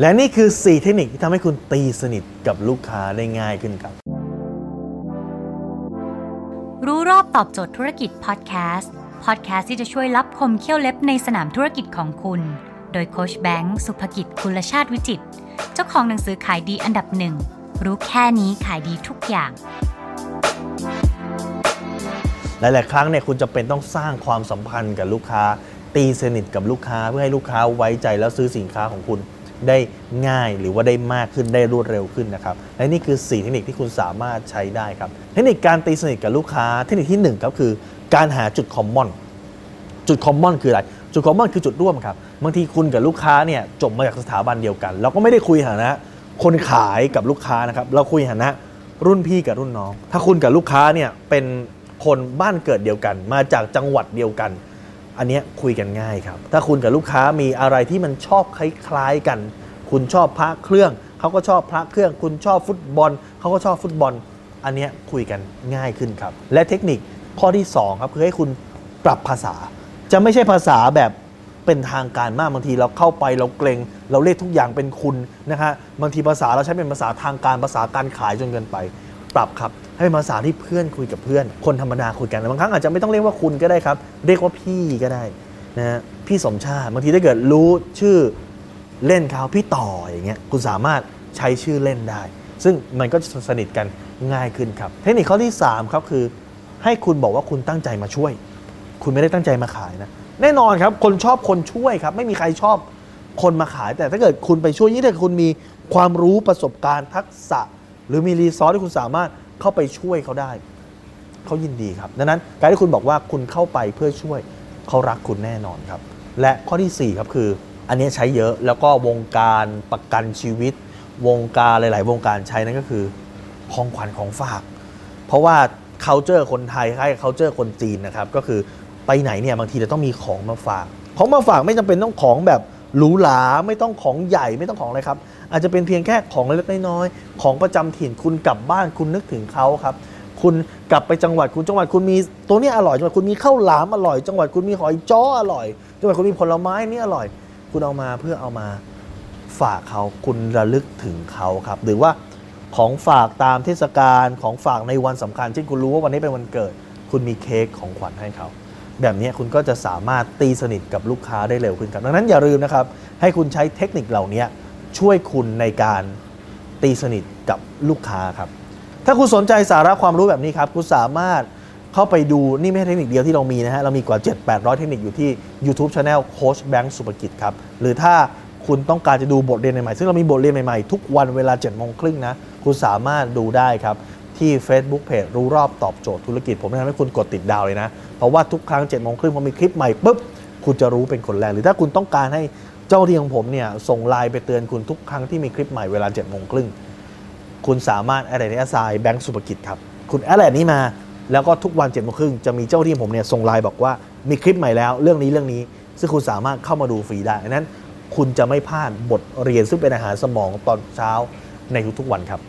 และนี่คือ 4 เทคนิคที่ทำให้คุณตีสนิทกับลูกค้าได้ง่ายขึ้นครับ รู้รอบตอบโจทย์ธุรกิจพอดแคสต์พอดแคสต์ที่จะช่วยรับคมเขี้ยวเล็บในสนามธุรกิจของคุณ โดยโคชแบงค์สุภกิจคุณชาติวิจิต เจ้าของหนังสือขายดีอันดับหนึ่งรู้แค่นี้ขายดีทุกอย่างหลาย ๆ ครั้งเนี่ยคุณจะเป็นต้องสร้างความสัมพันธ์กับลูกค้า ตีสนิทกับลูกค้าเพื่อให้ลูกค้าไว้ใจแล้วซื้อสินค้าของคุณ ได้ง่ายหรือว่าได้มากขึ้นได้รวดเร็วขึ้นนะครับและนี่คือ 4 เทคนิคที่คุณสามารถใช้ได้ครับเทคนิคการตีสนิทกับลูกค้า เทคนิคที่1ครับคือการหาจุดคอมมอนจุดคอมมอนคืออะไร จุดคอมมอนคือจุดร่วมครับบางทีคุณกับลูกค้าเนี่ยจบมาจากสถาบันเดียวกัน เราก็ไม่ได้คุยฐานะ คนขายกับลูกค้านะครับเราคุยฐานะรุ่นพี่กับรุ่นน้อง ถ้าคุณกับลูกค้าเนี่ยเป็นคนบ้านเกิดเดียวกัน มาจากจังหวัดเดียวกัน อันนี้คุยกันง่ายครับ ถ้าคุณกับลูกค้ามีอะไรที่มันชอบคล้ายๆกัน คุณชอบพระเครื่อง เขาก็ชอบพระเครื่อง คุณชอบฟุตบอล เขาก็ชอบฟุตบอล อันนี้คุยกันง่ายขึ้นครับ และเทคนิคข้อที่สองครับคือให้คุณปรับภาษา จะไม่ใช่ภาษาแบบเป็นทางการมากบางทีเราเข้าไปเราเกรงเราเรียกทุกอย่างเป็นคุณนะฮะบางทีภาษาเราใช้เป็นภาษาทางการภาษาการขายจนเกินไป ปรับครับ ให้เป็นภาษาที่เพื่อนคุยกับเพื่อน คนธรรมดาคุยกันบางครั้งอาจจะไม่ต้องเรียกว่าคุณก็ได้ครับ เรียกว่าพี่ก็ได้นะฮะพี่สมชาติบางทีถ้าเกิดรู้ชื่อเล่นเขาพี่ต่ออย่างเงี้ยคุณสามารถใช้ชื่อเล่นได้ ซึ่งมันก็จะสนิทกันง่ายขึ้นครับ เทคนิคข้อที่3ครับคือ ให้คุณบอกว่าคุณตั้งใจมาช่วย คุณไม่ได้ตั้งใจมาขายนะแน่นอนครับ คนชอบคนช่วยครับ ไม่มีใครชอบคนมาขาย แต่ถ้าเกิดคุณไปช่วยยิ่งถ้าคุณมีความรู้ประสบการณ์ทักษะ หรือมีรีซอสที่คุณสามารถ เข้าไปช่วยเขาได้ เขายินดีครับ ดังนั้นการที่คุณบอกว่าคุณเข้าไปเพื่อช่วยเขารักคุณแน่นอนครับ และข้อทีสี่4 ครับคือ อันนี้ใช้เยอะแล้วก็วงการประกันชีวิต วงการหลาย ๆ วงการใช้นั่นก็คือของขวัญของฝาก เพราะว่า culture คนไทยคล้ายกับ culture คนจีนนะครับก็คือไปไหนเนี่ยบางทีเราต้องมีของมาฝาก ของมาฝากไม่จำเป็นต้องของแบบ หรูหราไม่ต้องของใหญ่ไม่ต้องของอะไรครับ อาจจะเป็นเพียงแค่ของเล็กๆน้อยๆของประจำถิ่นคุณกลับบ้านคุณนึกถึงเขาครับ คุณกลับไปจังหวัดคุณจังหวัดคุณมีตัวนี้อร่อยจังหวัดคุณมีข้าวหลามอร่อย จังหวัดคุณมีหอยจ้ออร่อย จังหวัดคุณมีผลไม้นี่อร่อย คุณเอามาเพื่อเอามาฝากเขาคุณระลึกถึงเขาครับ หรือว่าของฝากตามเทศกาลของฝากในวันสำคัญเช่นคุณรู้ว่าวันนี้เป็นวันเกิด คุณมีเค้กของขวัญให้เขา แบบนี้คุณก็จะสามารถตีสนิทกับลูกค้าได้เร็วขึ้นครับ ดังนั้นอย่าลืมนะครับ ให้คุณใช้เทคนิคเหล่านี้ช่วยคุณในการตีสนิทกับลูกค้าครับ ถ้าคุณสนใจสาระความรู้แบบนี้ครับ คุณสามารถเข้าไปดูนี่ไม่ใช่เทคนิคเดียวที่เรามีนะฮะ เรามีกว่า 7-800 เทคนิคอยู่ที่ YouTube Channel โค้ชแบงค์สุภกิจครับ หรือถ้าคุณต้องการจะดูบทเรียนใหม่ๆ ซึ่งเรามีบทเรียนใหม่ๆ ทุกวันเวลา7โมงครึ่งนะ คุณสามารถดูได้ครับ ที่ Facebook Page รู้รอบตอบโจทย์ธุรกิจ ผมแนะนำให้คุณกดติดดาวเลยนะ เพราะว่าทุกครั้ง7โมงครึ่งพอมีคลิปใหม่ปุ๊บคุณจะรู้เป็นคนแรก หรือถ้าคุณต้องการให้เจ้าหน้าที่ของผมเนี่ยส่งไลน์ไปเตือนคุณทุกครั้งที่มีคลิปใหม่เวลา7โมงครึ่งคุณสามารถ add ไลน์ใน at sign แบงก์สุภกิจครับคุณ add ไลน์นี้มาแล้วก็ทุกวัน7จ็ดโมงครึ่งจะมีเจ้าหน้าที่ผมเนี่ยส่งไลน์บอกว่ามีคลิปใหม่แล้วเรื่องนี้เรื่องนี้ ซึ่งคุณสามารถเข้ามาดูฟรีได้ดังนั้น คุณจะไม่พลาดบทเรียนซึ่งเป็นอาหารสมองตอนเช้าในทุกๆวันครับ